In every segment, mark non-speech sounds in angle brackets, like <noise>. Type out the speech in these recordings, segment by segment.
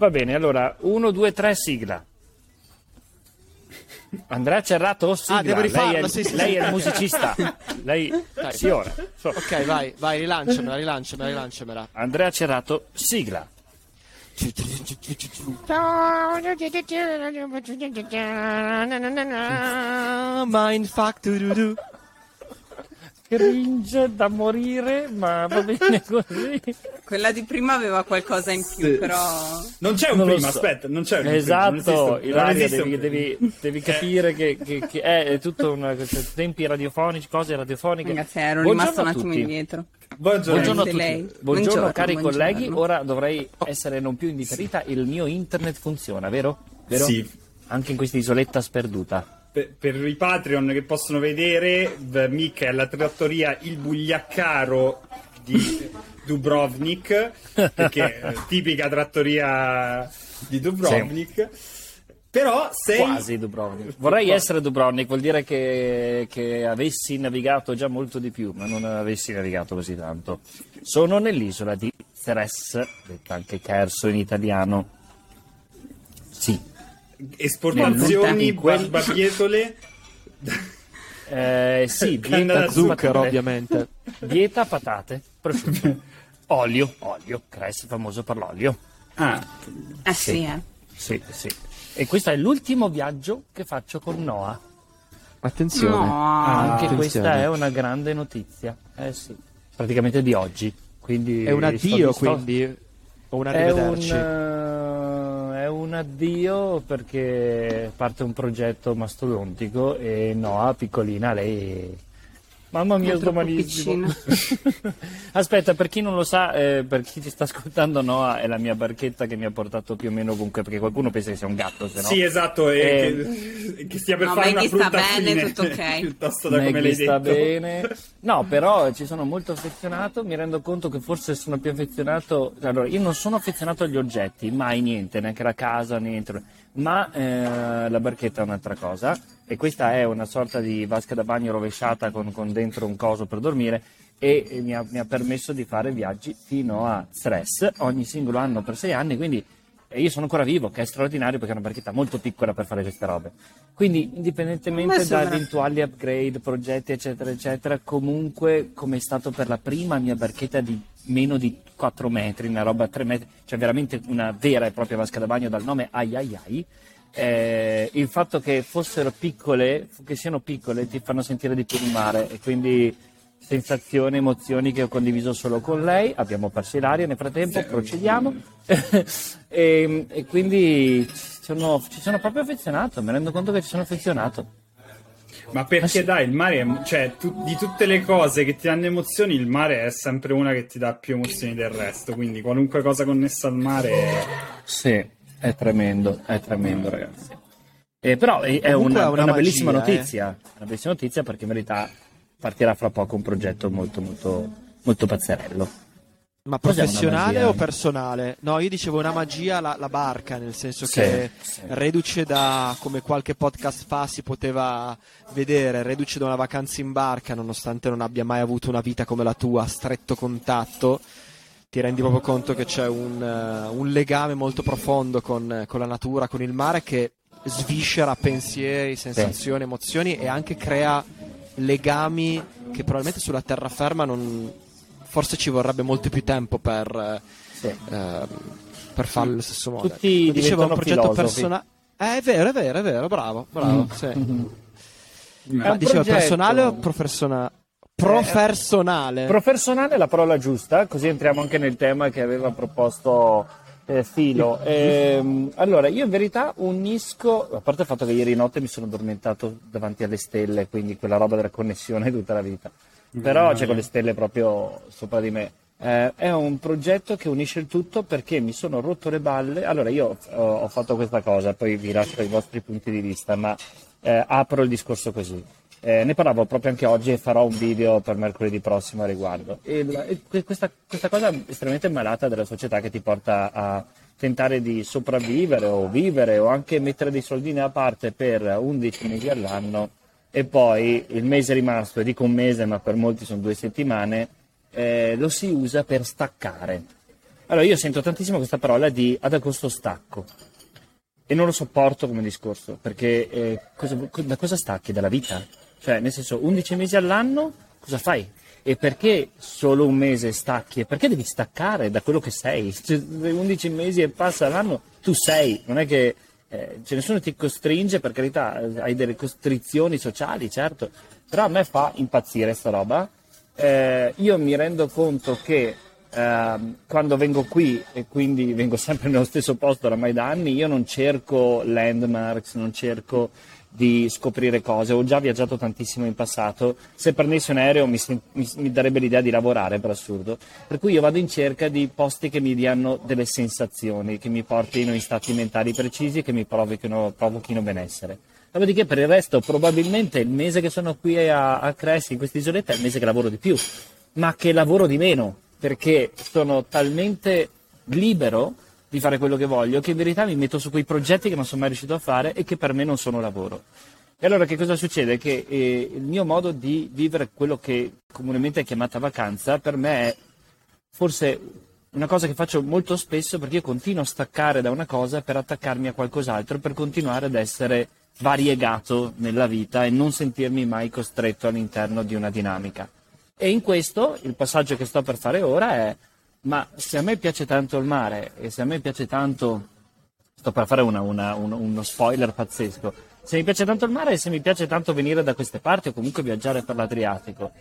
Va bene, allora, 1, 2, 3, sigla. Andrea Cerrato, sigla. Ah, devo rifarlo, lei, è, sì, sì, lei è il musicista. <laughs> lei, Dai. sì, ora. So. Ok, vai, vai, rilanciamela, rilanciamela, rilanciamela. Andrea Cerrato, sigla. Mindfuck. Cringe da morire, ma va <laughs> bene così. Quella di prima aveva qualcosa in più, Sì. però... Non c'è un Non prima, so. aspetta, non c'è un prima, Esatto, Ilaria, esiste devi, devi- devi capire che, che- che è, è tutto una, tempi radiofonici, cose radiofoniche. Ragazzi, ero Buongiorno rimasto un a attimo tutti. indietro. Buongiorno. Buongiorno a tutti. lei? Buongiorno, Buongiorno, cari buongiorno. colleghi, ora dovrei essere non più indifferita, il mio internet funziona, vero? vero? Sì. Anche in questa isoletta sperduta. Per, per i Patreon che possono vedere, Mick è alla trattoria Il Bugliaccaro di Dubrovnik, perché è <laughs> tipica trattoria di Dubrovnik. Però sei... Quasi Dubrovnik. Vorrei essere Dubrovnik, vuol dire che, che avessi navigato già molto di più, ma non avessi navigato così tanto. Sono nell'isola di Ceres, detta anche Cherso in italiano. Sì. Esportazioni, quel- barbabietole... <laughs> Eh, sì, dieta Zucchero, ovviamente. Dieta, patate, prosciutto, olio, olio, Cres famoso per l'olio. Ah, Eh sì, eh. Sì, sì. E questo è l'ultimo viaggio che faccio con Noah. Attenzione. No. Anche attenzione. questa è una grande notizia. Eh sì, praticamente di oggi. Quindi È un addio, sto- quindi. O un È un, arrivederci. Un addio perché parte un progetto mastodontico e Noah, piccolina, lei... Mamma mia, sto malissimo. <laughs> Aspetta, per chi non lo sa, eh, per chi ci sta ascoltando, Noah è la mia barchetta che mi ha portato più o meno ovunque, perché qualcuno pensa che sia un gatto, se no... sì, esatto, e Eh, che, che stia per no, fare una Maggie sta brutta bene, fine, tutto ok. <laughs> piuttosto da come Maggie l'hai sta detto. bene. <laughs> No, però ci sono molto affezionato. Mi rendo conto che forse sono più affezionato. Allora, io non sono affezionato agli oggetti, mai niente, neanche la casa, niente. Ma eh, la barchetta è un'altra cosa. E questa è una sorta di vasca da bagno rovesciata con, con dentro un coso per dormire. E, e mi, ha, mi ha permesso di fare viaggi fino a stress ogni singolo anno per sei anni. Quindi io sono ancora vivo, che è straordinario perché è una barchetta molto piccola per fare queste robe. Quindi, indipendentemente da eventuali upgrade, progetti, eccetera, eccetera, comunque, come è stato per la prima mia barchetta di meno di 4 metri, una roba a 3 metri, cioè veramente una vera e propria vasca da bagno dal nome Ai Ai Ai. eh, il fatto che fossero piccole, che siano piccole, ti fanno sentire di più il mare e quindi sensazioni, emozioni che ho condiviso solo con lei. Abbiamo perso l'aria nel frattempo, procediamo. <laughs> e, e quindi ci sono, ci sono proprio affezionato, mi rendo conto che ci sono affezionato. Ma perché sì. dai, il mare, è- cioè, tu- di tutte le cose che ti danno emozioni, il mare è sempre una che ti dà più emozioni del resto. Quindi qualunque cosa connessa al mare. è- Sì, è tremendo, è tremendo, ragazzi. Eh, però è, è una, è una una bellissima magia, eh. notizia. Una bellissima notizia perché in verità partirà fra poco un progetto molto, molto, molto pazzerello. Ma professionale o personale? No, io dicevo una magia la, la barca, nel senso Sì, che sì. reduce da, come qualche podcast fa si poteva vedere, reduce da una vacanza in barca, nonostante non abbia mai avuto una vita come la tua, a stretto contatto, ti rendi proprio conto che c'è un, eh, un legame molto profondo con, con la natura, con il mare che sviscera pensieri, sensazioni, emozioni e anche crea legami che probabilmente sulla terraferma non, forse ci vorrebbe molto più tempo per, eh, Sì. ehm, per farlo allo stesso modo. Tutti dicevo, è un progetto personale. Eh, è vero, è vero, è vero, bravo, bravo. sì. È Ma un dicevo progetto. personale o professiona- professionale? Professionale è la parola giusta, così entriamo anche nel tema che aveva proposto eh, Filo. Ehm, allora, io in verità unisco, a parte il fatto che ieri notte mi sono addormentato davanti alle stelle, quindi quella roba della connessione tutta la vita, però c'è con le stelle proprio sopra di me. Eh, è un progetto che unisce il tutto perché mi sono rotto le balle. Allora, io ho, ho fatto questa cosa, poi vi lascio i vostri punti di vista, ma eh, apro il discorso così. Eh, ne parlavo proprio anche oggi e farò un video per mercoledì prossimo a riguardo. E la- e que- questa, questa cosa estremamente malata della società che ti porta a tentare di sopravvivere o vivere o anche mettere dei soldini a parte per 11 mesi all'anno e poi il mese rimasto, e dico un mese ma per molti sono due settimane, eh, lo si usa per staccare. Allora, io sento tantissimo questa parola di ad agosto stacco. E non lo sopporto come discorso, perché eh, cosa, da cosa stacchi? Dalla vita? Cioè, nel senso, 11 mesi all'anno, cosa fai? E perché solo un mese stacchi? E perché devi staccare da quello che sei? <laughs> Cioè, 11 mesi e passa l'anno, tu sei, non è che eh, cioè nessuno ti costringe, per carità, hai delle costrizioni sociali, certo, però a me fa impazzire sta roba. Eh, io mi rendo conto che eh, quando vengo qui, e quindi <laughs> vengo sempre nello stesso posto oramai da anni, io non cerco landmarks, non cerco di scoprire cose. Ho già viaggiato tantissimo in passato. Se prendessi un aereo mi, mi, mi, darebbe l'idea di lavorare, per assurdo. Per cui io vado in cerca di posti che mi diano delle sensazioni, che mi portino in stati mentali precisi e che mi provochino, provochino benessere. Dopodiché, per il resto, probabilmente il mese che sono qui a, a Cressi, in questa isoletta, è il mese che lavoro di più, ma che lavoro di meno, perché sono talmente libero di fare quello che voglio, che in verità mi metto su quei progetti che non sono mai riuscito a fare e che per me non sono lavoro. E allora che cosa succede? Che eh, il mio modo di vivere quello che comunemente è chiamata vacanza, per me è forse una cosa che faccio molto spesso perché io continuo a staccare da una cosa per attaccarmi a qualcos'altro, per continuare ad essere variegato nella vita e non sentirmi mai costretto all'interno di una dinamica. E in questo il passaggio che sto per fare ora è ma se a me piace tanto il mare e se a me piace tanto, sto per fare una, una, un, uno spoiler pazzesco, se mi piace tanto il mare e se mi piace tanto venire da queste parti o comunque viaggiare per l'Adriatico,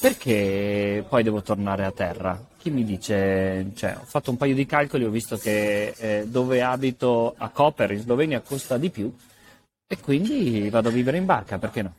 perché poi devo tornare a terra? Chi mi dice, cioè, ho fatto un paio di calcoli, ho visto che eh, dove abito a Koper in Slovenia costa di più e quindi vado a vivere in barca, perché no?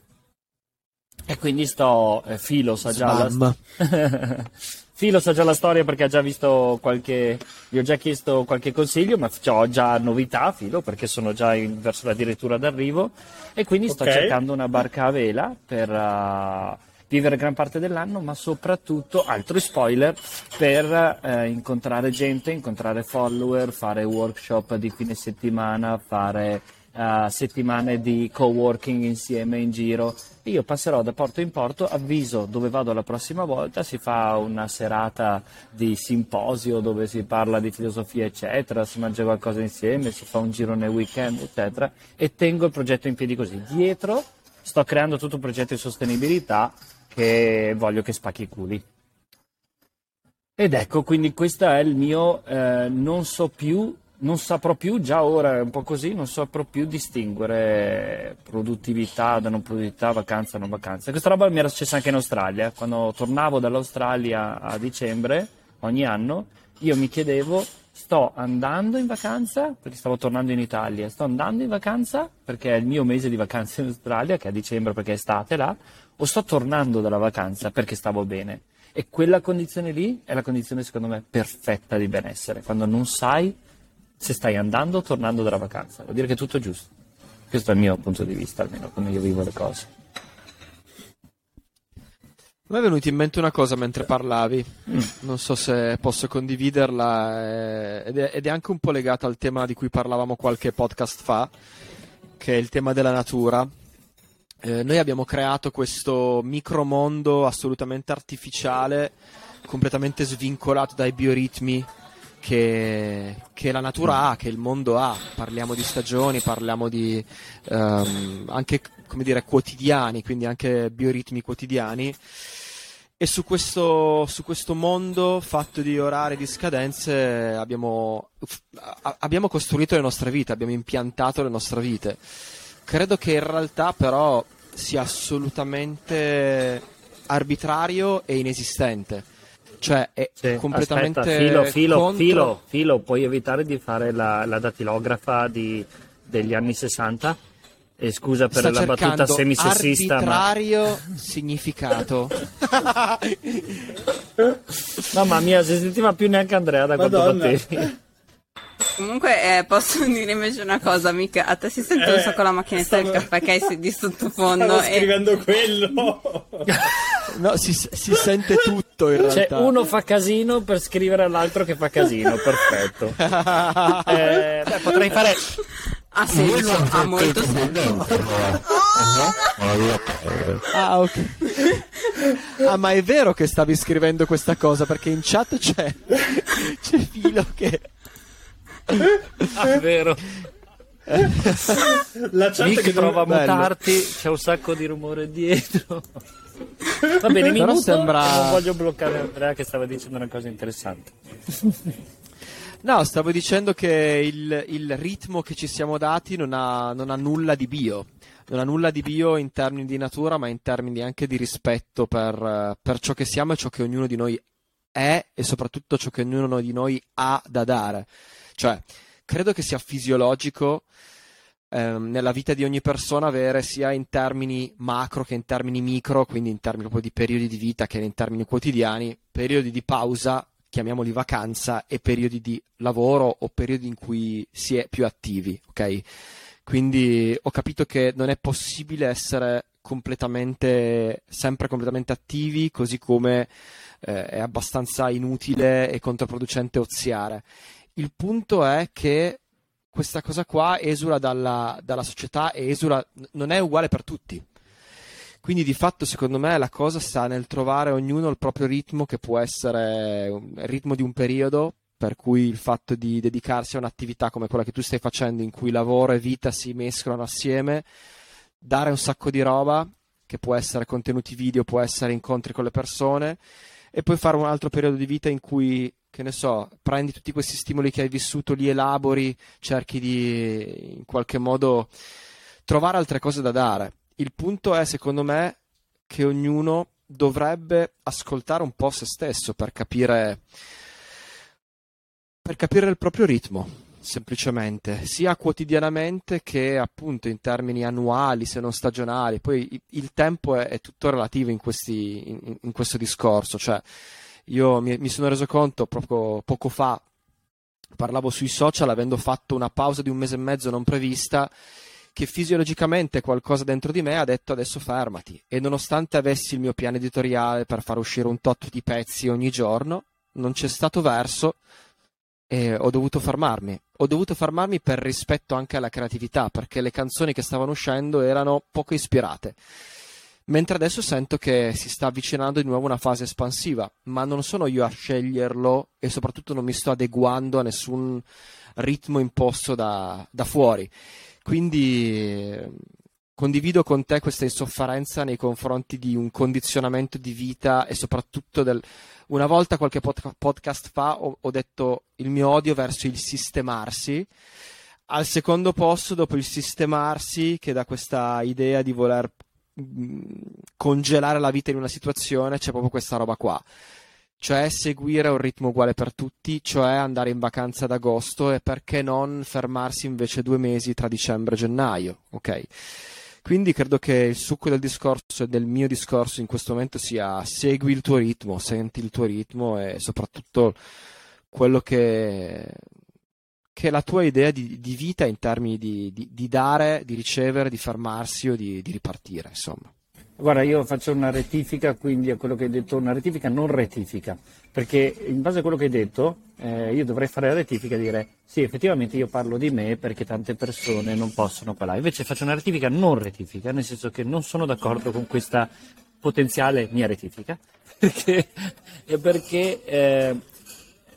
E quindi sto, eh, Filo sa già <laughs> Filo sa già la storia perché ha già visto qualche. gli ho già chiesto qualche consiglio, ma ho già novità, Filo, perché sono già in, verso la direttura d'arrivo. E quindi sto okay. cercando una barca a vela per uh, vivere gran parte dell'anno, ma soprattutto, altro spoiler, per uh, incontrare gente, incontrare follower, fare workshop di fine settimana, fare uh, settimane di co-working insieme in giro. Io passerò da porto in porto, avviso dove vado la prossima volta, si fa una serata di simposio dove si parla di filosofia, eccetera, si mangia qualcosa insieme, si fa un giro nel weekend, eccetera, e tengo il progetto in piedi così. Dietro sto creando tutto un progetto di sostenibilità che voglio che spacchi i culi. Ed ecco, quindi questo è il mio eh, non so più non saprò più, già ora è un po' così, non saprò più distinguere produttività da non produttività, vacanza da non vacanza. Questa roba mi era successa anche in Australia, quando tornavo dall'Australia a dicembre ogni anno, io mi chiedevo, sto andando in vacanza, perché stavo tornando in Italia, sto andando in vacanza perché è il mio mese di vacanza in Australia, che è a dicembre perché è estate là, o sto tornando dalla vacanza perché stavo bene. E quella condizione lì è la condizione, secondo me, perfetta di benessere, quando non sai se stai andando o tornando dalla vacanza. Vuol dire che è tutto giusto. Questo è il mio punto di vista, almeno come io vivo le cose. Mi è venuta in mente una cosa mentre parlavi, mm. non so se posso condividerla, eh, ed, è, ed, è, anche un po' legata al tema di cui parlavamo qualche podcast fa, che è il tema della natura. Eh, noi abbiamo creato questo micromondo assolutamente artificiale, completamente svincolato dai bioritmi che, che, la natura ha, che il mondo ha. Parliamo di stagioni, parliamo di um, anche come dire, quotidiani, quindi anche bioritmi quotidiani. E su questo, su questo mondo fatto di orari, di scadenze, abbiamo, abbiamo costruito le nostre vite, abbiamo impiantato le nostre vite. Credo che in realtà però sia assolutamente arbitrario e inesistente cioè è sì, completamente aspetta, filo, filo, contro... filo, filo, puoi evitare di fare la, la datilografa di, degli anni 60? E scusa per Sta la battuta semisessista, arbitrario <laughs> ma... significato. Mamma mia, si sentiva più neanche Andrea da Madonna. quanto battevi. Comunque, eh, posso <laughs> dire invece una cosa, mica a te si sente eh, un sacco la macchinetta stavo... del caffè che hai di sottofondo. Stavo e... scrivendo quello. <laughs> no, si, si, sente tutto in cioè, realtà. uno fa casino per scrivere all'altro che fa casino, perfetto. <laughs> eh, beh, potrei fare... Ha senso, ha molto senso. ah, ok. ah, ma è vero che stavi scrivendo questa cosa perché in chat c'è, c'è Filo che. È vero. La chat Mick che prova a bello. mutarti, c'è un sacco di rumore dietro. Va bene, mi muto sembra- non voglio bloccare Andrea che stava dicendo una cosa interessante. No, stavo dicendo che il, il ritmo che ci siamo dati non ha, non ha nulla di bio. Non ha nulla di bio in termini di natura, ma in termini anche di rispetto per, per ciò che siamo e ciò che ognuno di noi è e soprattutto ciò che ognuno di noi ha da dare. Cioè, credo che sia fisiologico ehm, nella vita di ogni persona avere sia in termini macro che in termini micro, quindi in termini proprio di periodi di vita che in termini quotidiani, periodi di pausa, chiamiamoli vacanza, e periodi di lavoro o periodi in cui si è più attivi, ok? Quindi ho capito che non è possibile essere completamente, sempre completamente attivi, così come eh, è abbastanza inutile e controproducente oziare. Il punto è che questa cosa qua esula dalla, dalla società e esula, non è uguale per tutti. Quindi di fatto secondo me la cosa sta nel trovare ognuno il proprio ritmo che può essere il ritmo di un periodo, per cui il fatto di dedicarsi a un'attività come quella che tu stai facendo in cui lavoro e vita si mescolano assieme, dare un sacco di roba, che può essere contenuti video, può essere incontri con le persone, e poi fare un altro periodo di vita in cui, che ne so, prendi tutti questi stimoli che hai vissuto, li elabori, cerchi di in qualche modo trovare altre cose da dare. Il punto è, secondo me, che ognuno dovrebbe ascoltare un po' se stesso per capire per capire il proprio ritmo, semplicemente, sia quotidianamente che appunto in termini annuali, se non stagionali. Poi il tempo è, è tutto relativo in, questi- in- in questo discorso. Cioè, io mi, mi sono reso conto proprio poco fa, parlavo sui social, avendo fatto una pausa di un mese e mezzo non prevista, che fisiologicamente qualcosa dentro di me ha detto adesso fermati. E nonostante avessi il mio piano editoriale per far uscire un tot di pezzi ogni giorno, non c'è stato verso e ho dovuto fermarmi. Ho dovuto fermarmi per rispetto anche alla creatività, perché le canzoni che stavano uscendo erano poco ispirate. Mentre adesso sento che si sta avvicinando di nuovo una fase espansiva, ma non sono io a sceglierlo e soprattutto non mi sto adeguando a nessun ritmo imposto da, da fuori. Quindi condivido con te questa insofferenza nei confronti di un condizionamento di vita e soprattutto del, una volta qualche pod- podcast fa ho, ho detto il mio odio verso il sistemarsi. Al secondo posto, dopo il sistemarsi, che dà questa idea di voler congelare la vita in una situazione, c'è proprio questa roba qua. Cioè seguire un ritmo uguale per tutti, cioè andare in vacanza ad agosto e perché non fermarsi invece due mesi tra dicembre e gennaio, ok? Quindi credo che il succo del discorso e del mio discorso in questo momento sia segui il tuo ritmo, senti il tuo ritmo e soprattutto quello che, che la tua idea di, di vita in termini di, di- di dare, di ricevere, di fermarsi o di, ripartire, insomma. Guarda, io faccio una rettifica, quindi a quello che hai detto, una rettifica non rettifica, perché in base a quello che hai detto, eh, io dovrei fare la rettifica e dire sì, effettivamente io parlo di me perché tante persone non possono parlare. Invece faccio una rettifica non rettifica, nel senso che non sono d'accordo con questa potenziale mia rettifica, <laughs> perché, perché eh,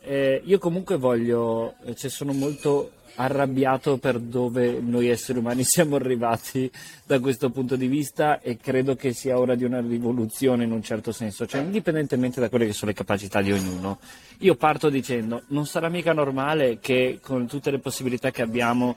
eh, io comunque voglio, cioè sono molto arrabbiato per dove noi esseri umani <laughs> siamo arrivati da questo punto di vista e credo che sia ora di una rivoluzione in un certo senso, cioè indipendentemente da quelle che sono le capacità di ognuno. Io parto dicendo, non sarà mica normale che con tutte le possibilità che abbiamo,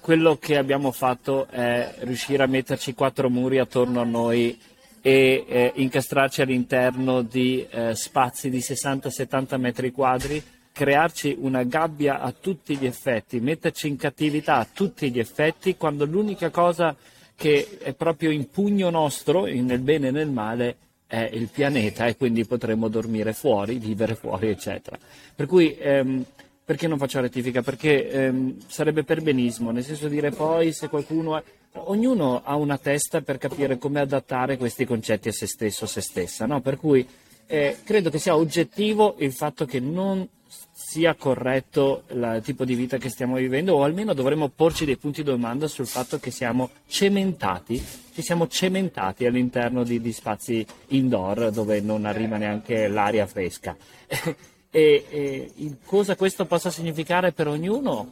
quello che abbiamo fatto è riuscire a metterci quattro muri attorno a noi e eh, incastrarci all'interno di eh, spazi di 60-70 metri quadri, crearci una gabbia a tutti gli effetti, metterci in cattività a tutti gli effetti, quando l'unica cosa che è proprio in pugno nostro, nel bene e nel male, è il pianeta e quindi potremmo dormire fuori, vivere fuori, eccetera. Per cui ehm, perché non faccio rettifica? Perché ehm, sarebbe perbenismo, nel senso dire poi se qualcuno... È... Ognuno ha una testa per capire come adattare questi concetti a se stesso, a se stessa, no? Per cui eh, credo che sia oggettivo il fatto che non sia corretto il tipo di vita che stiamo vivendo o almeno dovremmo porci dei punti di domanda sul fatto che siamo cementati, ci siamo cementati all'interno di, di spazi indoor dove non arriva neanche l'aria fresca. <laughs> e, e cosa questo possa significare per ognuno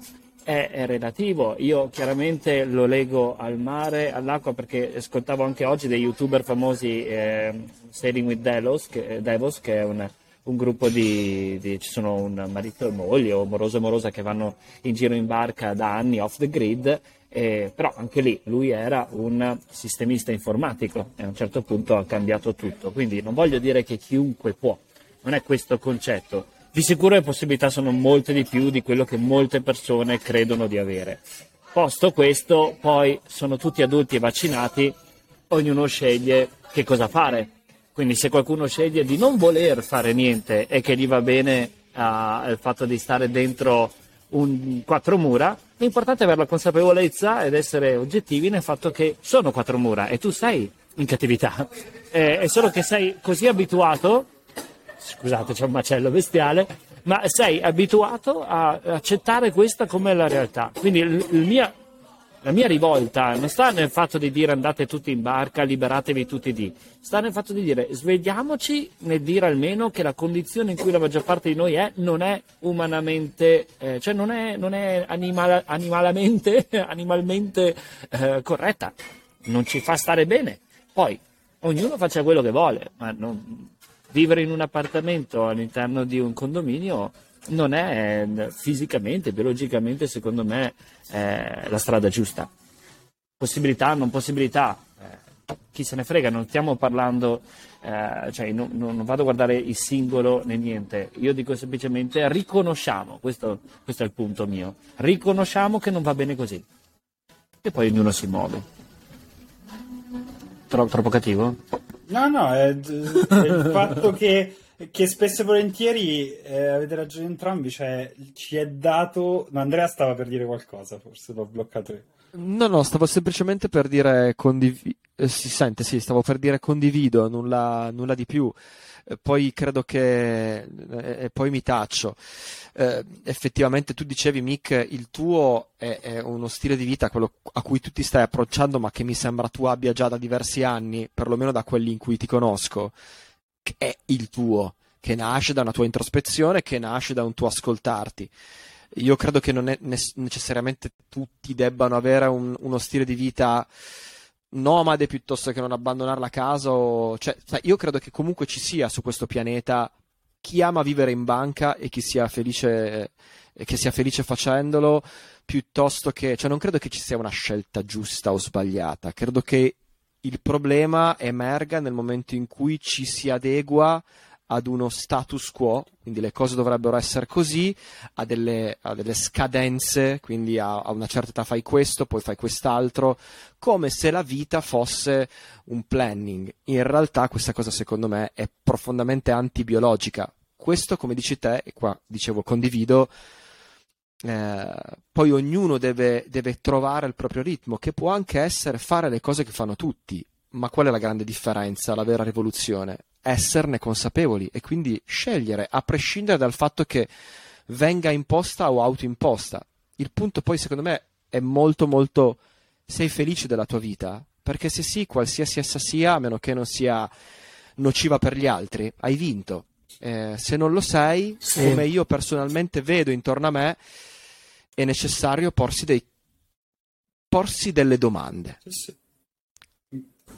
è, è, relativo. Io chiaramente lo leggo al mare, all'acqua, perché ascoltavo anche oggi dei youtuber famosi, eh, Sailing with Delos, che, Devos, che è un, un gruppo di, di, ci sono un marito e moglie o moroso e morosa che vanno in giro in barca da anni off the grid, eh, però anche lì lui era un sistemista informatico e a un certo punto ha cambiato tutto. Quindi non voglio dire che chiunque può, non è questo concetto. Di sicuro le possibilità sono molte di più di quello che molte persone credono di avere. Posto questo, poi sono tutti adulti e vaccinati, ognuno sceglie che cosa fare. Quindi se qualcuno sceglie di non voler fare niente e che gli va bene uh, il fatto di stare dentro un, quattro mura, l'importante è avere la consapevolezza ed essere oggettivi nel fatto che sono quattro mura e tu sei in cattività. Eh, è solo che sei così abituato scusate c'è un macello bestiale, ma sei abituato a accettare questa come la realtà. Quindi il, il mia, la mia rivolta non sta nel fatto di dire andate tutti in barca, liberatevi tutti di, sta nel fatto di dire svegliamoci nel dire almeno che la condizione in cui la maggior parte di noi è non è umanamente, eh, cioè non è, non è animal, animalmente, <laughs> animalmente eh, corretta, non ci fa stare bene. Poi ognuno faccia quello che vuole, ma non, vivere in un appartamento all'interno di un condominio non è fisicamente, biologicamente, secondo me, eh, la strada giusta. Possibilità, non possibilità, eh, chi se ne frega, non stiamo parlando, eh, cioè non, non, vado a guardare il singolo né niente, io dico semplicemente riconosciamo, questo, questo è il punto mio, riconosciamo che non va bene così. E poi ognuno si muove. Tro- troppo cattivo? No, no, è, è il <laughs> fatto che, che, spesso e volentieri eh, avete ragione entrambi, cioè ci è dato... No, Andrea stava per dire qualcosa, forse l'ho bloccato io. No, no, stavo semplicemente per dire condivido. Eh, si sente, sì, stavo per dire condivido, nulla, nulla di più. Eh, poi credo che. Eh, e poi mi taccio. Effettivamente tu dicevi, Mick, il tuo è, è, uno stile di vita, a cui tu ti stai approcciando, ma che mi sembra tu abbia già da diversi anni, perlomeno da quelli in cui ti conosco, che è il tuo, che nasce da una tua introspezione, che nasce da un tuo ascoltarti io credo che non necessariamente tutti debbano avere un, uno stile di vita nomade piuttosto che non abbandonare la casa. O... Cioè, io credo che comunque ci sia su questo pianeta chi ama vivere in banca e chi sia felice, che sia felice facendolo, piuttosto che. Cioè, non credo che ci sia una scelta giusta o sbagliata. Credo che il problema emerga nel momento in cui ci si adegua ad uno status quo, quindi le cose dovrebbero essere così, a delle, a delle scadenze, quindi a, a, una certa età fai questo, poi fai quest'altro, come se la vita fosse un planning. In realtà questa cosa secondo me è profondamente antibiologica. Questo, come dici te, e qua dicevo condivido, eh, poi ognuno deve, deve trovare il proprio ritmo, che può anche essere fare le cose che fanno tutti. Ma qual è la grande differenza, la vera rivoluzione? Esserne consapevoli e quindi scegliere, a prescindere dal fatto che venga imposta o autoimposta. Il punto poi secondo me è molto molto sei felice della tua vita? Perché se sì, qualsiasi essa sia, a meno che non sia nociva per gli altri, hai vinto. Eh, se non lo sei, sì. come io personalmente vedo intorno a me, è necessario porsi, dei, porsi delle domande. Sì. Sì,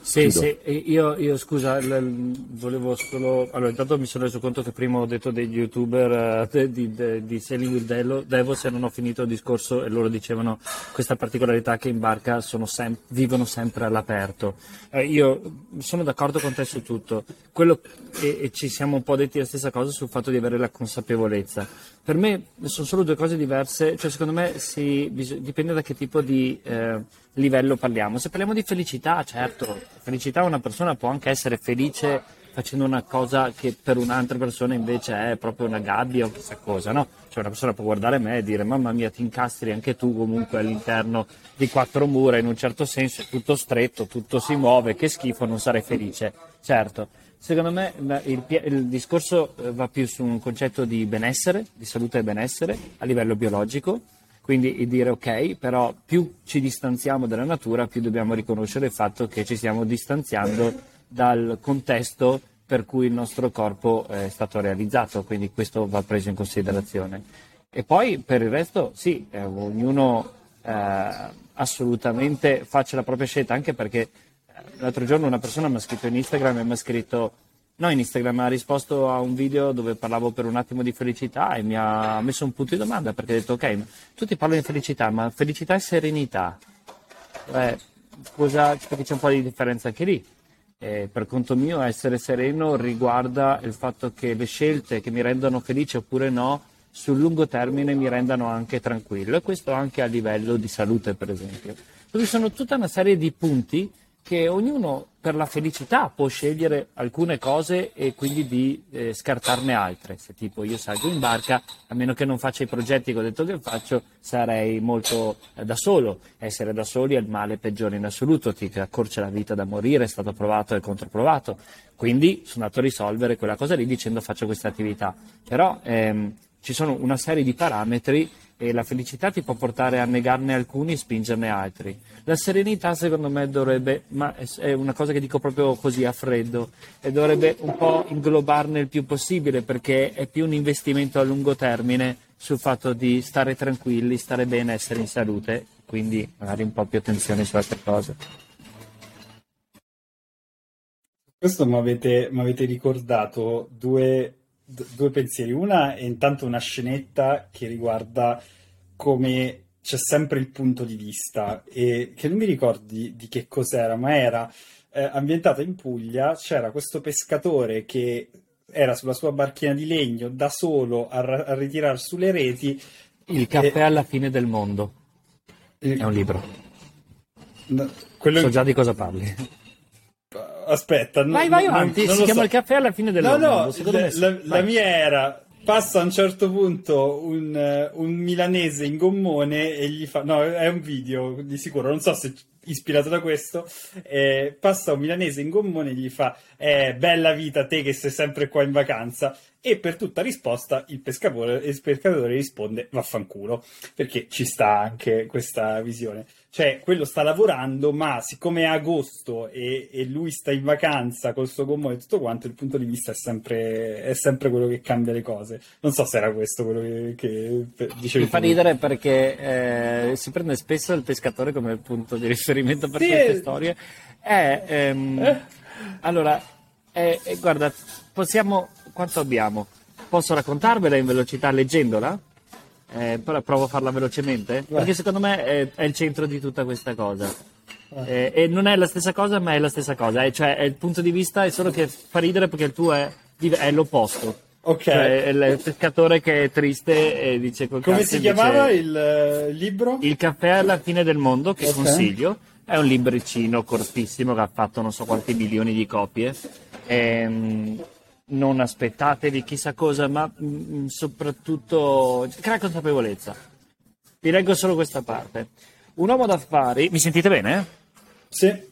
sì, io, io scusa, volevo solo... Allora, intanto mi sono reso conto che prima ho detto degli youtuber uh, di, di, di Sailing with Devo, Devos e non ho finito il discorso e loro dicevano questa particolarità che in barca sem- vivono sempre all'aperto. Eh, io sono d'accordo con te su tutto, Quello, e, e, ci siamo un po' detti la stessa cosa sul fatto di avere la consapevolezza. Per me sono solo due cose diverse, cioè secondo me si, bis- dipende da che tipo di... Eh, livello parliamo. Se parliamo di felicità, certo, felicità una persona può anche essere felice facendo una cosa che per un'altra persona invece è proprio una gabbia o chissà cosa, no? Cioè una persona può guardare me e dire mamma mia ti incastri anche tu comunque all'interno di quattro mura in un certo senso, è tutto stretto, tutto si muove, che schifo, non sarei felice. Certo, secondo me il, il discorso eh, va più su un concetto di benessere, di salute e benessere a livello biologico quindi dire ok, però più ci distanziamo dalla natura, più dobbiamo riconoscere il fatto che ci stiamo distanziando dal contesto per cui il nostro corpo è stato realizzato, quindi questo va preso in considerazione. E poi per il resto sì, eh, ognuno eh, assolutamente faccia la propria scelta, anche perché eh, l'altro giorno una persona mi ha scritto in Instagram e mi ha scritto No, in Instagram ha risposto a un video dove parlavo per un attimo di felicità e mi ha messo un punto di domanda perché ha detto ok, tu ti parli di felicità, ma felicità e serenità, eh, cosa, perché c'è un po' di differenza anche lì. Eh, per conto mio essere sereno riguarda il fatto che le scelte che mi rendono felice oppure no sul lungo termine mi rendano anche tranquillo e questo anche a livello di salute per esempio. Quindi sono tutta una serie di punti che ognuno per la felicità può scegliere alcune cose e quindi di eh, scartarne altre. Se tipo io salgo in barca, a meno che non faccia i progetti che ho detto che faccio, sarei molto eh, da solo. Essere da soli è il male peggiore in assoluto, ti accorcia la vita da morire, è stato provato e controprovato. Quindi sono andato a risolvere quella cosa lì dicendo faccio questa attività. Però ehm, ci sono una serie di parametri e la felicità ti può portare a negarne alcuni e spingerne altri. La serenità secondo me dovrebbe, ma è una cosa che dico proprio così a freddo, e dovrebbe un po' inglobarne il più possibile perché è più un investimento a lungo termine sul fatto di stare tranquilli, stare bene, essere in salute, quindi magari un po' più attenzione su altre cose. Questo mi avete, ricordato due due pensieri. Una è intanto una scenetta che riguarda come c'è sempre il punto di vista e che non mi ricordi di che cos'era, ma era eh, ambientata in Puglia, c'era questo pescatore che era sulla sua barchina di legno da solo a, a ritirare sulle reti. Il caffè e... alla fine del mondo. Il... È un libro. No, quello... So già di cosa parli. Aspetta, vai, vai avanti. Non, non si chiama so. il caffè alla fine del no, No, la, la, la mia era passa a un certo punto un, un, milanese in gommone e gli fa no è un video di sicuro non so se ispirato da questo eh, passa un milanese in gommone e gli fa eh, bella vita te che sei sempre qua in vacanza. E per tutta risposta il pescatore, il pescatore risponde vaffanculo. Perché ci sta anche questa visione cioè quello sta lavorando ma siccome è agosto e, e lui sta in vacanza col suo gommone e tutto quanto il punto di vista è sempre, è sempre quello che cambia le cose non so se era questo quello che, che dicevi mi fa ridere perché eh, si prende spesso il pescatore come punto di riferimento per sì, queste storie è, ehm, eh? allora eh, guarda possiamo quanto abbiamo? Posso raccontarvela in velocità leggendola? Eh, provo a farla velocemente? Beh. Perché secondo me è, è, il centro di tutta questa cosa. Eh, e non è la stessa cosa, ma è la stessa cosa. Eh, cioè, il punto di vista è solo che fa ridere perché il tuo è, è l'opposto. Ok. Cioè, è il pescatore che è triste e dice. Come si chiamava il uh, libro? Il caffè alla fine del mondo, che okay. consiglio. È un libricino cortissimo che ha fatto non so quanti milioni di copie. Ehm, non aspettatevi chissà cosa, ma mh, mm, soprattutto crea consapevolezza. Vi leggo solo questa parte. Un uomo d'affari, mi sentite bene? Sì.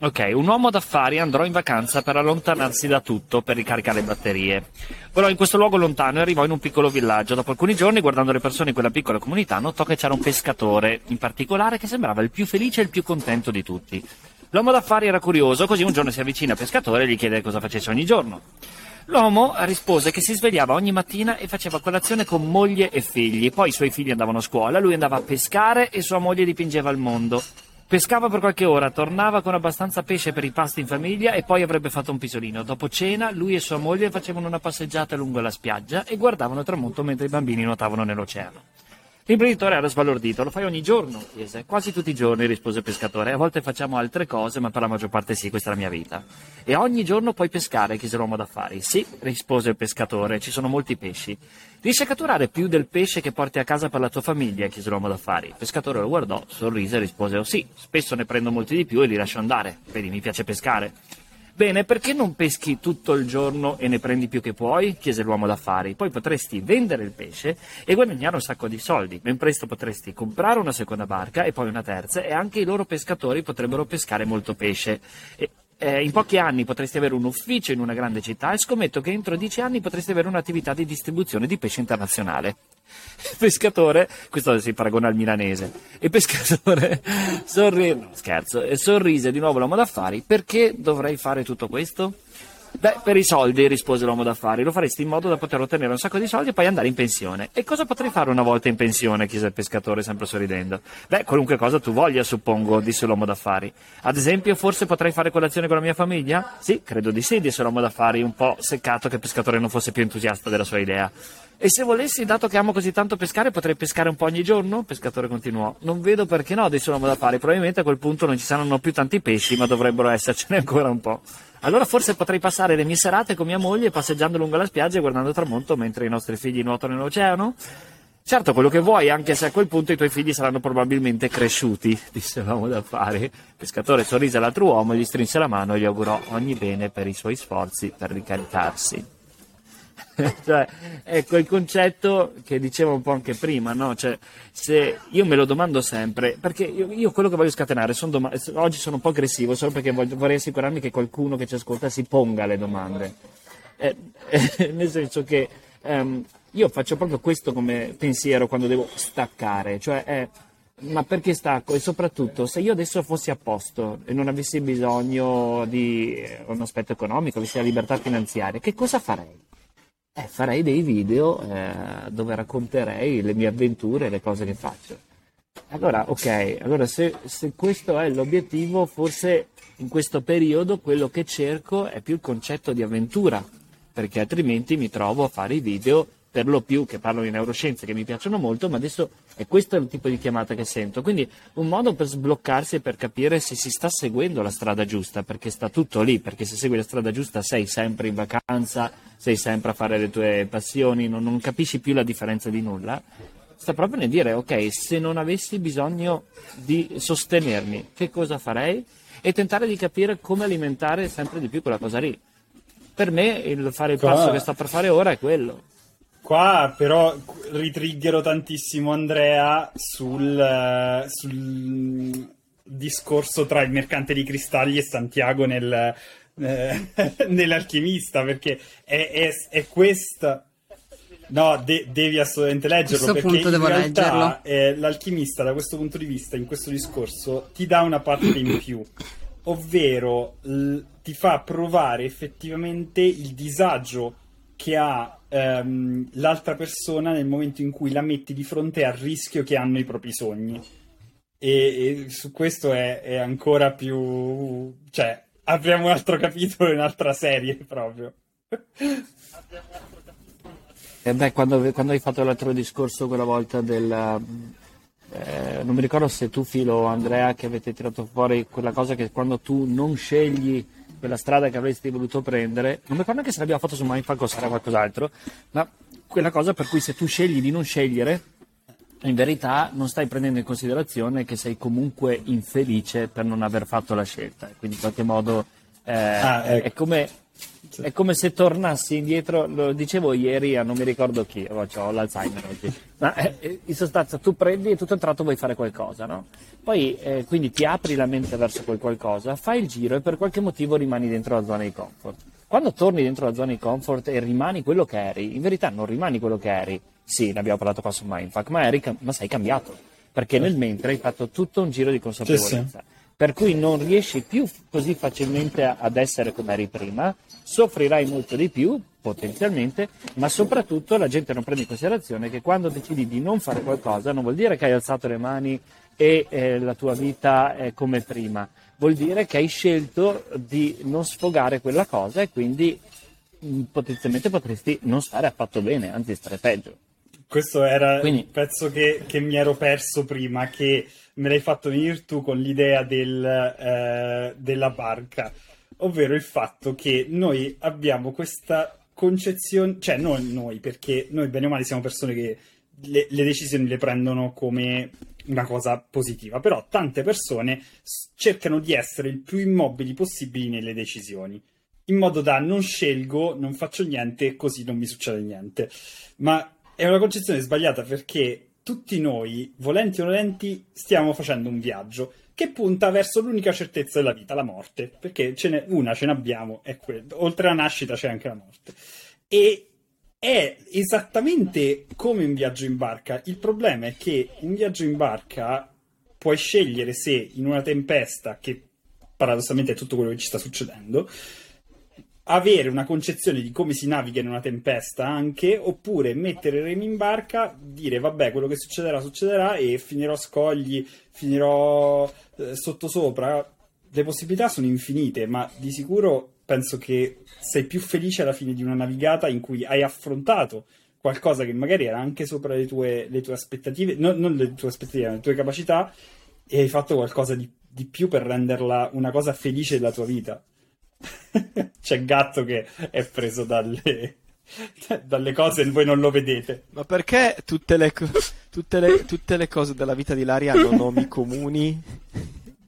Ok, un uomo d'affari andrò in vacanza per allontanarsi da tutto per ricaricare le batterie. Però in questo luogo lontano e arrivò in un piccolo villaggio. Dopo alcuni giorni, guardando le persone in quella piccola comunità, notò che c'era un pescatore, in particolare, che sembrava il più felice e il più contento di tutti. L'uomo d'affari era curioso, così un giorno si avvicina al pescatore e gli chiede cosa facesse ogni giorno. L'uomo rispose che si svegliava ogni mattina e faceva colazione con moglie e figli, poi i suoi figli andavano a scuola, lui andava a pescare e sua moglie dipingeva il mondo. Pescava per qualche ora, tornava con abbastanza pesce per i pasti in famiglia e poi avrebbe fatto un pisolino. Dopo cena, lui e sua moglie facevano una passeggiata lungo la spiaggia e guardavano il tramonto mentre i bambini nuotavano nell'oceano. L'imprenditore era sbalordito. Lo fai ogni giorno? chiese. Quasi tutti i giorni, rispose il pescatore. A volte facciamo altre cose, ma per la maggior parte sì, questa è la mia vita. E ogni giorno puoi pescare? chiese l'uomo d'affari. Sì, rispose il pescatore, ci sono molti pesci. Riesci a catturare più del pesce che porti a casa per la tua famiglia? chiese l'uomo d'affari. Il pescatore lo guardò, sorrise e rispose: Oh sì, spesso ne prendo molti di più e li lascio andare. Vedi, mi piace pescare. Bene, perché non peschi tutto il giorno e ne prendi più che puoi? chiese l'uomo d'affari. Poi potresti vendere il pesce e guadagnare un sacco di soldi. Ben presto potresti comprare una seconda barca e poi una terza e anche i loro pescatori potrebbero pescare molto pesce. E, eh, in pochi anni potresti avere un ufficio in una grande città e scommetto che entro dieci anni potresti avere un'attività di distribuzione di pesce internazionale. <laughs> Pescatore, questo si paragona al milanese, il pescatore <laughs> sorrise, no, scherzo, sorrise di nuovo l'uomo d'affari, perché dovrei fare tutto questo? Beh, per i soldi, rispose l'uomo d'affari, lo faresti in modo da poter ottenere un sacco di soldi e poi andare in pensione. E cosa potrei fare una volta in pensione? chiese il pescatore, sempre sorridendo. Beh, qualunque cosa tu voglia, suppongo, disse l'uomo d'affari. Ad esempio, forse potrei fare colazione con la mia famiglia? Sì, credo di sì, disse l'uomo d'affari, un po' seccato che il pescatore non fosse più entusiasta della sua idea. E se volessi, dato che amo così tanto pescare, potrei pescare un po' ogni giorno? Il pescatore continuò. Non vedo perché no, disse l'uomo d'affari. Probabilmente a quel punto non ci saranno più tanti pesci, ma dovrebbero essercene ancora un po'. Allora forse potrei passare le mie serate con mia moglie passeggiando lungo la spiaggia e guardando il tramonto mentre i nostri figli nuotano nell'oceano? Certo, quello che vuoi, anche se a quel punto i tuoi figli saranno probabilmente cresciuti, <laughs> disse l'uomo d'affari. Il pescatore sorrise all'altro uomo, gli strinse la mano e gli augurò ogni bene per i suoi sforzi per ricaricarsi. <laughs> cioè, ecco il concetto che dicevo un po' anche prima, no? Cioè, se io me lo domando sempre, perché io, io quello che voglio scatenare, son doma- oggi sono un po' aggressivo, solo perché voglio, vorrei assicurarmi che qualcuno che ci ascolta si ponga le domande. Eh, eh, <laughs> nel senso che ehm, io faccio proprio questo come pensiero quando devo staccare, cioè eh, ma perché stacco? E soprattutto, se io adesso fossi a posto e non avessi bisogno di un aspetto economico, avessi la libertà finanziaria, che cosa farei? Eh, farei dei video eh, dove racconterei le mie avventure, le cose che faccio. Allora, ok, allora se, se, questo è l'obiettivo, forse in questo periodo quello che cerco è più il concetto di avventura, perché altrimenti mi trovo a fare i video per lo più che parlano di neuroscienze che mi piacciono molto, ma adesso è questo il tipo di chiamata che sento. Quindi un modo per sbloccarsi e per capire se si sta seguendo la strada giusta, perché sta tutto lì, perché se segui la strada giusta sei sempre in vacanza, sei sempre a fare le tue passioni, non, non capisci più la differenza di nulla. Sta proprio nel dire, ok, se non avessi bisogno di sostenermi, che cosa farei? E tentare di capire come alimentare sempre di più quella cosa lì. Per me il fare il passo che sto per fare ora è quello Qua però ritriggero tantissimo Andrea sul, sul, discorso tra il mercante di cristalli e Santiago nel, eh, <laughs> nell'alchimista, perché è, è, è questa... No, de- devi assolutamente leggerlo perché in realtà eh, l'alchimista da questo punto di vista, in questo discorso, ti dà una parte in più, ovvero l- ti fa provare effettivamente il disagio che ha ehm, l'altra persona nel momento in cui la metti di fronte al rischio che hanno i propri sogni. E, e su questo è, è, ancora più... cioè, apriamo un altro capitolo un'altra serie proprio. E beh, quando, quando, hai fatto l'altro discorso quella volta del... Eh, non mi ricordo se tu, Filo o Andrea, che avete tirato fuori quella cosa che quando tu non scegli quella strada che avresti voluto prendere, non mi ricordo neanche se l'abbiamo fatto su Mindfuck o era qualcos'altro, ma quella cosa per cui se tu scegli di non scegliere, in verità non stai prendendo in considerazione che sei comunque infelice per non aver fatto la scelta. Quindi in qualche modo eh, ah, ecco. è come è come se tornassi indietro, lo dicevo ieri a non mi ricordo chi, oh, ho l'Alzheimer oggi, ma eh, in sostanza tu prendi e tutto entrato vuoi fare qualcosa, no? Poi eh, quindi ti apri la mente verso quel qualcosa, fai il giro e per qualche motivo rimani dentro la zona di comfort. Quando torni dentro la zona di comfort e rimani quello che eri, in verità non rimani quello che eri, sì, ne abbiamo parlato qua su Mindfuck, ma, eri, ma sei cambiato, perché nel mentre hai fatto tutto un giro di consapevolezza. Sì, sì per cui non riesci più così facilmente ad essere come eri prima, soffrirai molto di più potenzialmente, ma soprattutto la gente non prende in considerazione che quando decidi di non fare qualcosa non vuol dire che hai alzato le mani e eh, la tua vita è come prima, vuol dire che hai scelto di non sfogare quella cosa e quindi mm, potenzialmente potresti non stare affatto bene, anzi stare peggio. Questo era quindi, il pezzo che, che mi ero perso prima, che me l'hai fatto venire tu con l'idea del, eh, della barca, ovvero il fatto che noi abbiamo questa concezione, cioè non noi, perché noi bene o male siamo persone che le, le decisioni le prendono come una cosa positiva, però tante persone cercano di essere il più immobili possibili nelle decisioni, in modo da non scelgo, non faccio niente, così non mi succede niente. Ma è una concezione sbagliata perché tutti noi, volenti o nolenti, stiamo facendo un viaggio che punta verso l'unica certezza della vita, la morte, perché ce n'è una, ce n'abbiamo, è quello. Oltre alla nascita c'è anche la morte. E è esattamente come un viaggio in barca. Il problema è che un viaggio in barca puoi scegliere se in una tempesta, che paradossalmente è tutto quello che ci sta succedendo, avere una concezione di come si naviga in una tempesta anche, oppure mettere il remi in barca, dire vabbè, quello che succederà succederà e finirò scogli, finirò eh, sottosopra. Le possibilità sono infinite, ma di sicuro penso che sei più felice alla fine di una navigata in cui hai affrontato qualcosa che magari era anche sopra le tue, le tue aspettative, no, non le tue aspettative, le tue capacità, e hai fatto qualcosa di, di più per renderla una cosa felice della tua vita. <laughs> C'è gatto che è preso dalle, dalle cose e voi non lo vedete. Ma perché tutte le, tutte le, tutte le cose della vita di Laria hanno nomi comuni?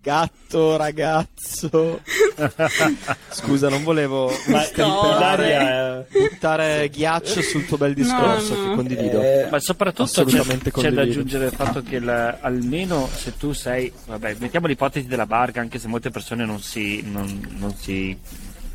Gatto, ragazzo. <laughs> Scusa, non volevo Ma Ilaria... buttare ghiaccio sul tuo bel discorso No, no. che condivido. Eh, ma soprattutto c'è, Assolutamente c'è da condivido. aggiungere il fatto che il- almeno se tu sei, vabbè, mettiamo l'ipotesi della barca, anche se molte persone non si, non- non si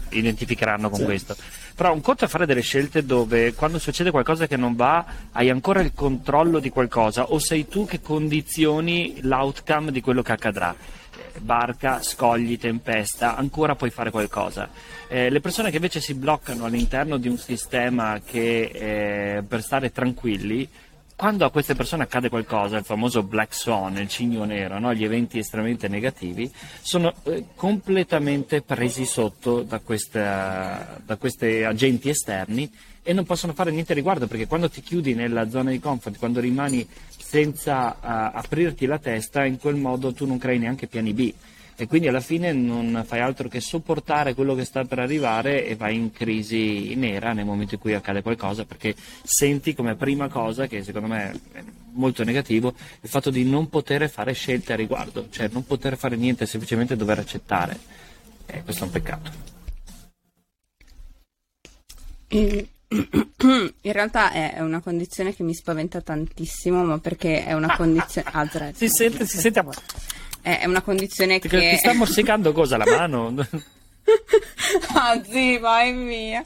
identificheranno con questo. Però un conto è fare delle scelte dove quando succede qualcosa che non va hai ancora il controllo di qualcosa o sei tu che condizioni l'outcome di quello che accadrà. Eh, Barca, scogli, tempesta, ancora puoi fare qualcosa. Eh, le persone che invece si bloccano all'interno di un sistema che eh, per stare tranquilli quando a queste persone accade qualcosa, il famoso black swan, il cigno nero, no? gli eventi estremamente negativi, sono eh, completamente presi sotto da, questi agenti esterni e non possono fare niente a riguardo perché quando ti chiudi nella zona di comfort, quando rimani senza eh, aprirti la testa, in quel modo tu non crei neanche piani B e quindi alla fine non fai altro che sopportare quello che sta per arrivare e vai in crisi nera nel momento in cui accade qualcosa perché senti come prima cosa che secondo me è molto negativo il fatto di non poter fare scelte a riguardo cioè non poter fare niente semplicemente dover accettare. E questo è un peccato. <coughs> In realtà è una condizione che mi spaventa tantissimo, ma perché è una <laughs> condizione. Ah, si sente, si sente È una condizione perché che. ti sta morsicando cosa la mano <laughs> <laughs> ah, sì, vai via.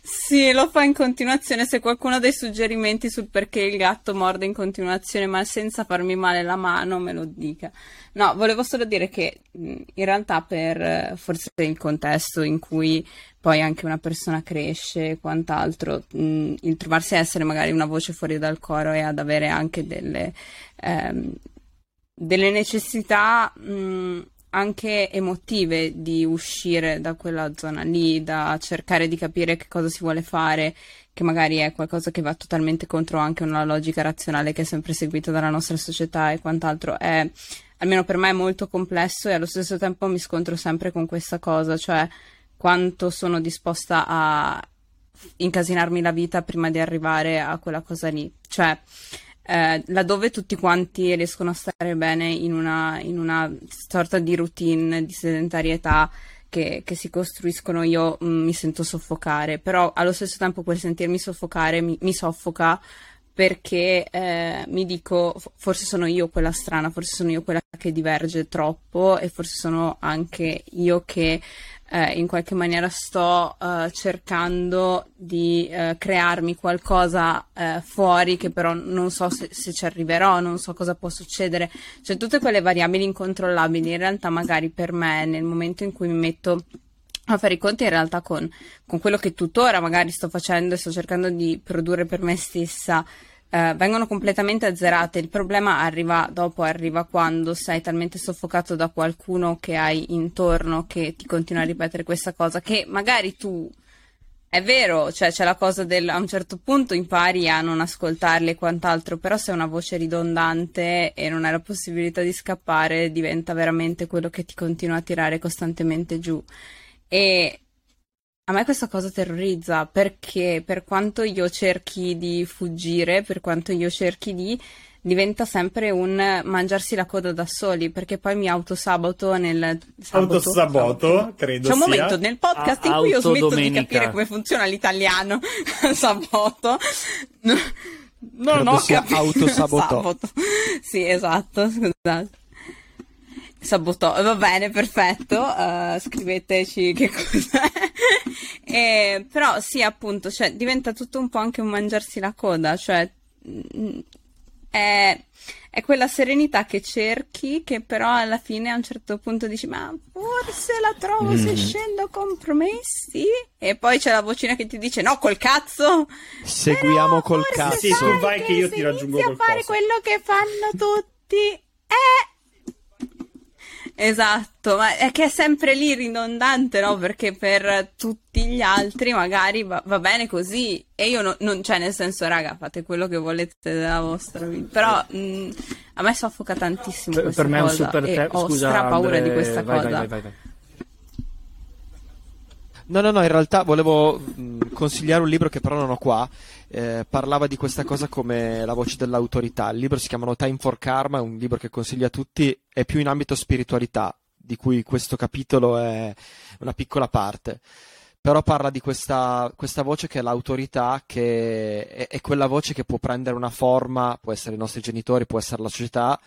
Sì, lo fa in continuazione. Se qualcuno ha dei suggerimenti sul perché il gatto morde in continuazione, ma senza farmi male la mano, me lo dica. No, volevo solo dire che in realtà per forse il contesto in cui poi anche una persona cresce e quant'altro, il trovarsi a essere magari una voce fuori dal coro e ad avere anche delle, ehm, delle necessità mh, anche emotive di uscire da quella zona lì, da cercare di capire che cosa si vuole fare, che magari è qualcosa che va totalmente contro anche una logica razionale che è sempre seguita dalla nostra società e quant'altro, è almeno per me è molto complesso e allo stesso tempo mi scontro sempre con questa cosa, cioè quanto sono disposta a incasinarmi la vita prima di arrivare a quella cosa lì. Cioè, eh, laddove tutti quanti riescono a stare bene in una, in una sorta di routine di sedentarietà che, che si costruiscono, io mm, mi sento soffocare, però allo stesso tempo quel sentirmi soffocare mi, mi soffoca perché eh, mi dico, forse sono io quella strana, forse sono io quella che diverge troppo e forse sono anche io che eh, in qualche maniera sto eh, cercando di eh, crearmi qualcosa eh, fuori che però non so se, se ci arriverò, non so cosa può succedere, cioè tutte quelle variabili incontrollabili in realtà magari per me nel momento in cui mi metto a fare i conti in realtà con, con quello che tuttora magari sto facendo e sto cercando di produrre per me stessa eh, vengono completamente azzerate. Il problema arriva dopo, arriva quando sei talmente soffocato da qualcuno che hai intorno che ti continua a ripetere questa cosa che magari tu è vero, cioè c'è la cosa del a un certo punto impari a non ascoltarli e quant'altro, però se è una voce ridondante e non hai la possibilità di scappare, diventa veramente quello che ti continua a tirare costantemente giù. E a me questa cosa terrorizza perché per quanto io cerchi di fuggire, per quanto io cerchi di diventa sempre un mangiarsi la coda da soli, perché poi mi autosaboto nel... Saboto, autosaboto, credo C'è un sia. momento nel podcast in cui io smetto di capire come funziona l'italiano. <laughs> Saboto. Non credo ho sia capito. autosaboto. Saboto. Sì, esatto, scusate. Sabotò, va bene, perfetto. Uh, scriveteci che cos'è. <laughs> e, però sì, appunto, cioè, diventa tutto un po' anche un mangiarsi la coda, cioè mh, è, è, quella serenità che cerchi, che però alla fine a un certo punto dici: Ma forse la trovo se scendo compromessi. E poi c'è la vocina che ti dice: No, col cazzo. Seguiamo Però col cazzo. Sì, tu vai che io ti raggiungo a fare coso. quello che fanno tutti. Eh. Esatto, ma è che è sempre lì ridondante, no? Perché per tutti gli altri magari va, va bene così e io no- non, cioè nel senso, raga, fate quello che volete della vostra vita. Però mh, a me soffoca tantissimo Per, questa per me è un cosa super te- ho Scusa, stra paura Andre, di questa vai, cosa. Vai, vai, vai, vai. No, no, no, in realtà volevo mh, consigliare un libro che però non ho qua. Eh, parlava di questa cosa come la voce dell'autorità. Il libro si chiama Time for Karma, è un libro che consiglio a tutti, è più in ambito spiritualità, di cui questo capitolo è una piccola parte. Però parla di questa, questa voce che è l'autorità, che è, è quella voce che può prendere una forma, può essere i nostri genitori, può essere la società,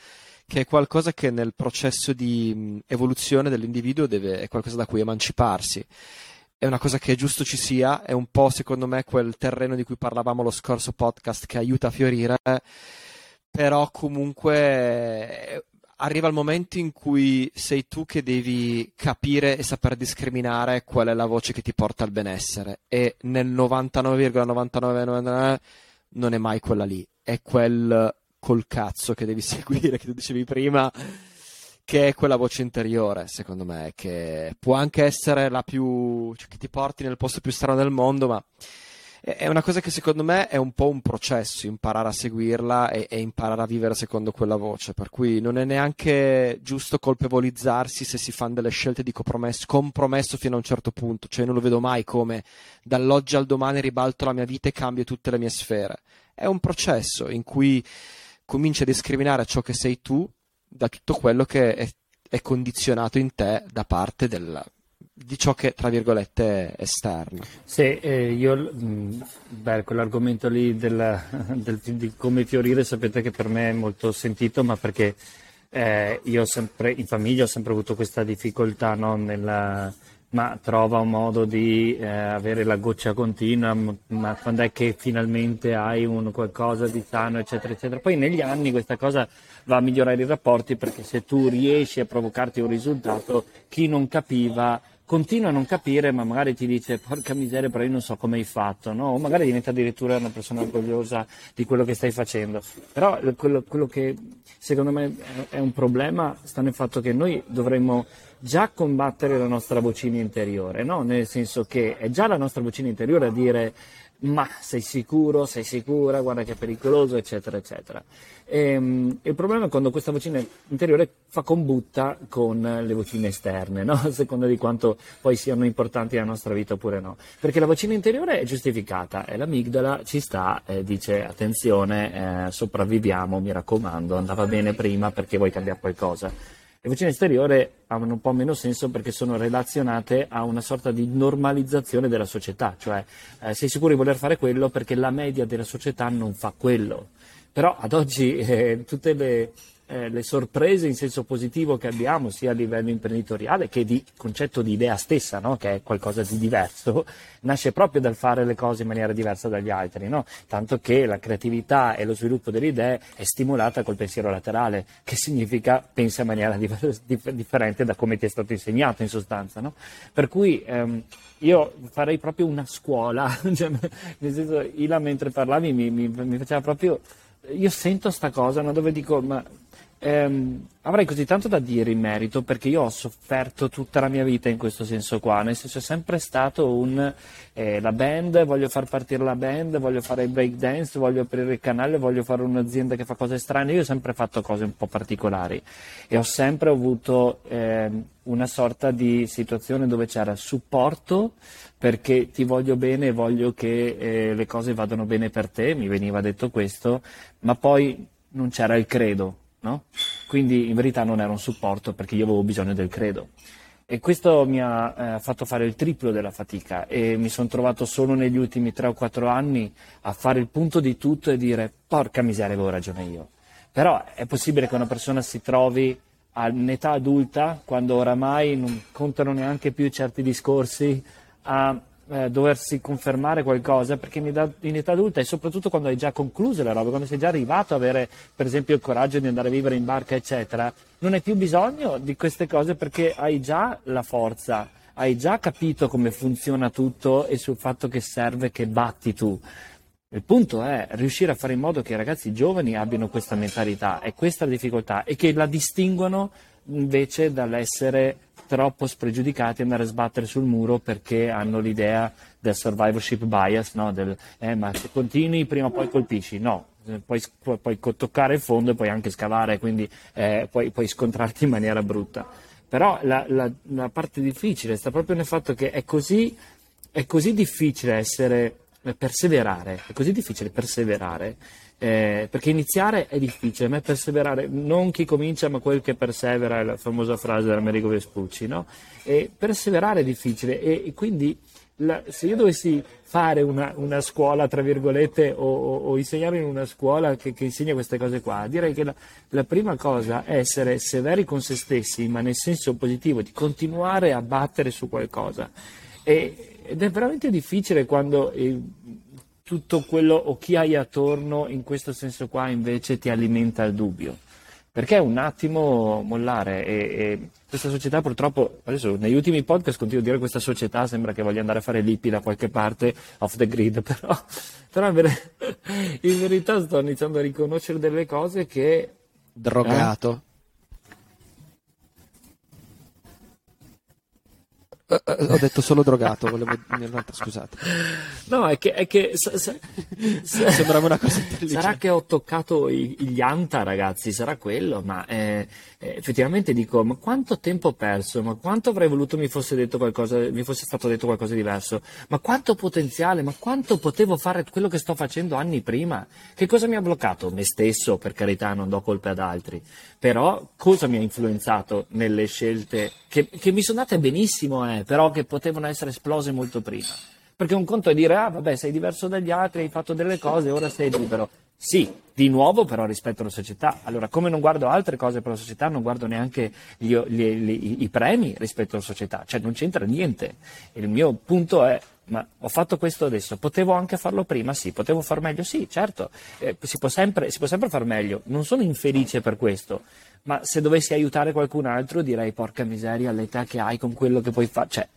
che è qualcosa che nel processo di evoluzione dell'individuo deve, è qualcosa da cui emanciparsi è una cosa che è giusto ci sia, è un po' secondo me quel terreno di cui parlavamo lo scorso podcast che aiuta a fiorire, però comunque eh, arriva il momento in cui sei tu che devi capire e saper discriminare qual è la voce che ti porta al benessere. E nel 99,9999 non è mai quella lì, è quel col cazzo che devi <laughs> seguire, che tu dicevi prima che è quella voce interiore, secondo me, che può anche essere la più. Cioè, che ti porti nel posto più strano del mondo, ma è una cosa che secondo me è un po' un processo, imparare a seguirla e, e imparare a vivere secondo quella voce. Per cui non è neanche giusto colpevolizzarsi se si fanno delle scelte di compromesso, compromesso fino a un certo punto. Cioè, non lo vedo mai come dall'oggi al domani ribalto la mia vita e cambio tutte le mie sfere. È un processo in cui cominci a discriminare ciò che sei tu da tutto quello che è, è condizionato in te da parte del, di ciò che tra virgolette è esterno. Sì, eh, io, mh, beh, quell'argomento lì del, <laughs> del- di come fiorire sapete che per me è molto sentito, ma perché eh, io sempre, in famiglia ho sempre avuto questa difficoltà, no, nella- ma trova un modo di eh, avere la goccia continua, m- ma quando è che finalmente hai un qualcosa di sano, eccetera, eccetera. Poi negli anni questa cosa va a migliorare i rapporti perché se tu riesci a provocarti un risultato, chi non capiva continua a non capire, ma magari ti dice porca miseria, però io non so come hai fatto, no? O magari diventa addirittura una persona orgogliosa di quello che stai facendo. Però quello, quello che secondo me è un problema sta nel fatto che noi dovremmo già combattere la nostra vocina interiore, no? Nel senso che è già la nostra vocina interiore a dire ma sei sicuro, sei sicura, guarda che è pericoloso, eccetera, eccetera. Ehm, il problema è quando questa vocina interiore fa combutta con le vocine esterne, no? <laughs> a seconda di quanto poi siano importanti nella nostra vita oppure no. Perché la vocina interiore è giustificata, e l'amigdala ci sta, e dice attenzione, eh, sopravviviamo, mi raccomando, andava bene prima perché vuoi cambiare qualcosa. Le vocine esteriori hanno un po' meno senso perché sono relazionate a una sorta di normalizzazione della società, cioè eh, sei sicuro di voler fare quello perché la media della società non fa quello. Però ad oggi eh, tutte le, eh, le sorprese in senso positivo che abbiamo, sia a livello imprenditoriale che di concetto di idea stessa, no? che è qualcosa di diverso, <laughs> nasce proprio dal fare le cose in maniera diversa dagli altri, no? tanto che la creatività e lo sviluppo delle idee è stimolata col pensiero laterale, che significa pensa in maniera <laughs> diver- dif- differente da come ti è stato insegnato in sostanza. No? Per cui ehm, io farei proprio una scuola, <laughs> cioè, nel senso, Ila mentre parlavi mi, mi- mi faceva proprio io sento sta cosa no, dove dico, ma ehm, avrei così tanto da dire in merito perché io ho sofferto tutta la mia vita in questo senso qua, nel senso è sempre stato un eh, la band, voglio far partire la band, voglio fare il break dance, voglio aprire il canale, voglio fare un'azienda che fa cose strane, io ho sempre fatto cose un po' particolari e ho sempre avuto ehm, una sorta di situazione dove c'era supporto perché ti voglio bene e voglio che eh, le cose vadano bene per te, mi veniva detto questo, ma poi non c'era il credo, no? Quindi in verità non era un supporto perché io avevo bisogno del credo. E questo mi ha eh, fatto fare il triplo della fatica e mi sono trovato solo negli ultimi 3 o 4 anni a fare il punto di tutto e dire porca miseria avevo ragione io. Però è possibile che una persona si trovi all'età adulta, quando oramai non contano neanche più certi discorsi, a eh, doversi confermare qualcosa, perché in età, in età, adulta e soprattutto quando hai già concluso le robe, quando sei già arrivato ad avere per esempio il coraggio di andare a vivere in barca, eccetera, non hai più bisogno di queste cose perché hai già la forza, hai già capito come funziona tutto e sul fatto che serve che batti tu. Il punto è riuscire a fare in modo che i ragazzi giovani abbiano questa mentalità e questa difficoltà e che la distinguano invece dall'essere troppo spregiudicati andare a sbattere sul muro perché hanno l'idea del survivorship bias, no? del eh, ma se continui prima o poi colpisci. No, puoi, puoi, toccare il fondo e puoi anche scavare, quindi eh, puoi, puoi, scontrarti in maniera brutta. Però la, la, la, parte difficile sta proprio nel fatto che è così, è così difficile essere perseverare, è così difficile perseverare, eh, perché iniziare è difficile, ma perseverare, non chi comincia ma quel che persevera, è la famosa frase dell'Americo Vespucci, no? E perseverare è difficile e, e quindi la, se io dovessi fare una, una scuola, tra virgolette, o, o, o, insegnare in una scuola che, che, insegna queste cose qua, direi che la, la, prima cosa è essere severi con se stessi, ma nel senso positivo, di continuare a battere su qualcosa. E, ed è veramente difficile quando eh, tutto quello o chi hai attorno in questo senso qua invece ti alimenta il dubbio. Perché è un attimo mollare e, e questa società purtroppo, adesso negli ultimi podcast continuo a dire questa società sembra che voglia andare a fare l'IPI da qualche parte off the grid, <laughs> però, però in, ver- in, verità sto iniziando a riconoscere delle cose che... Drogato. Eh? Ho detto solo drogato, volevo scusate. No, è che, è che sa, sa, sa, <laughs> sembrava una cosa intelligente. Sarà che ho toccato i, gli anta, ragazzi, sarà quello, ma eh, effettivamente dico, ma quanto tempo ho perso, ma quanto avrei voluto mi fosse detto qualcosa, mi fosse stato detto qualcosa di diverso, ma quanto potenziale, ma quanto potevo fare quello che sto facendo anni prima? Che cosa mi ha bloccato? Me stesso, per carità, non do colpe ad altri, però cosa mi ha influenzato nelle scelte che, che mi sono date benissimo, eh, però che potevano essere esplose molto prima. Perché un conto è dire, ah vabbè, sei diverso dagli altri, hai fatto delle cose, ora sei libero. Sì, di nuovo però rispetto alla società. Allora, come non guardo altre cose per la società, non guardo neanche gli, gli, gli, i premi rispetto alla società. Cioè, non c'entra niente. Il mio punto è, ma ho fatto questo adesso, potevo anche farlo prima? Sì, potevo far meglio? Sì, certo. Eh, si, può sempre, si può sempre far meglio. Non sono infelice per questo ma se dovessi aiutare qualcun altro direi porca miseria all'età che hai con quello che puoi fare, cioè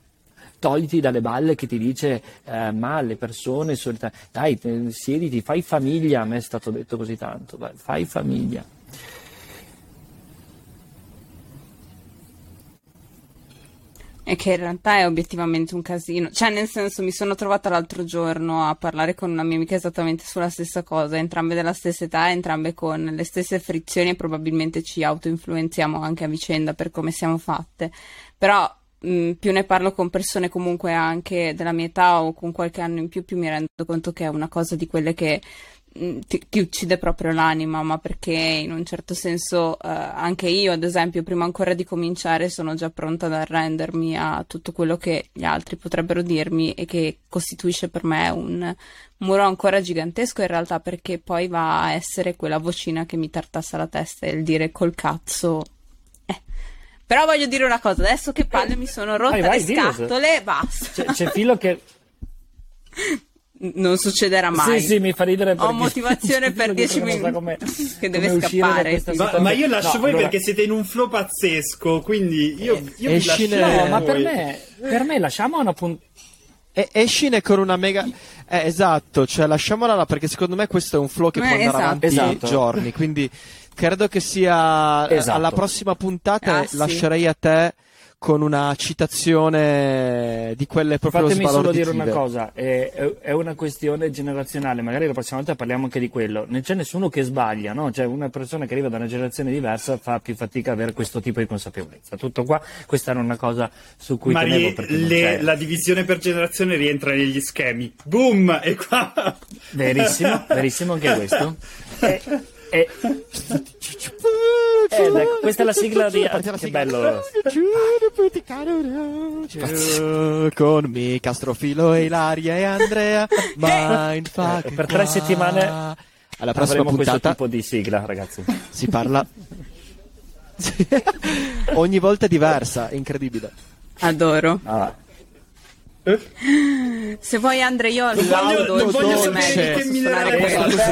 togliti dalle balle che ti dice eh, ma le persone solita... dai siediti, fai famiglia, a me è stato detto così tanto, fai famiglia. E che in realtà è obiettivamente un casino. Cioè, nel senso, mi sono trovata l'altro giorno a parlare con una mia amica esattamente sulla stessa cosa, entrambe della stessa età, entrambe con le stesse frizioni e probabilmente ci autoinfluenziamo anche a vicenda per come siamo fatte. Però mh, più ne parlo con persone comunque anche della mia età o con qualche anno in più, più mi rendo conto che è una cosa di quelle che Mm, ti, ti, uccide proprio l'anima, ma perché in un certo senso eh, anche io, ad esempio, prima ancora di cominciare sono già pronta ad arrendermi a tutto quello che gli altri potrebbero dirmi e che costituisce per me un muro ancora gigantesco in realtà perché poi va a essere quella vocina che mi tartassa la testa e il dire col cazzo eh. però voglio dire una cosa, adesso che palle mi sono rotte vai, vai, le scatole, basta. C'è, c'è filo che <laughs> non succederà mai. Sì, sì, mi fa ridere perché... Ho motivazione <laughs> per 10 minuti come, <laughs> che deve scappare. Ma, ma, io lascio no, voi allora... perché siete in un flow pazzesco, quindi io, io vi lascio... No, ma per me, per me lasciamo una puntata... E escine con una mega. Eh, esatto, cioè lasciamola là perché secondo me questo è un flow che eh, può andare esatto. avanti esatto. giorni. Quindi credo che sia esatto. alla prossima puntata ah, lascerei sì. a te con una citazione di quelle proprio Fatemi solo dire una cosa, è, è, una questione generazionale, magari la prossima volta parliamo anche di quello, non c'è nessuno che sbaglia, no? cioè una persona che arriva da una generazione diversa fa più fatica ad avere questo tipo di consapevolezza. Tutto qua, questa era una cosa su cui Ma tenevo le, la divisione per generazione rientra negli schemi. Boom! E qua... Verissimo, verissimo anche questo. <laughs> E, Eh, eh, ecco, questa è la sigla di... Che bello. Con me, Castrofilo, Ilaria e Andrea. <laughs> Mindfuck. Eh, per tre settimane Alla prossima Avremo questo puntata tipo di sigla, ragazzi. si parla. <laughs> Ogni volta è diversa, è incredibile. Adoro. Ah, Se vuoi Andre io al voglio- voglio sapere che posso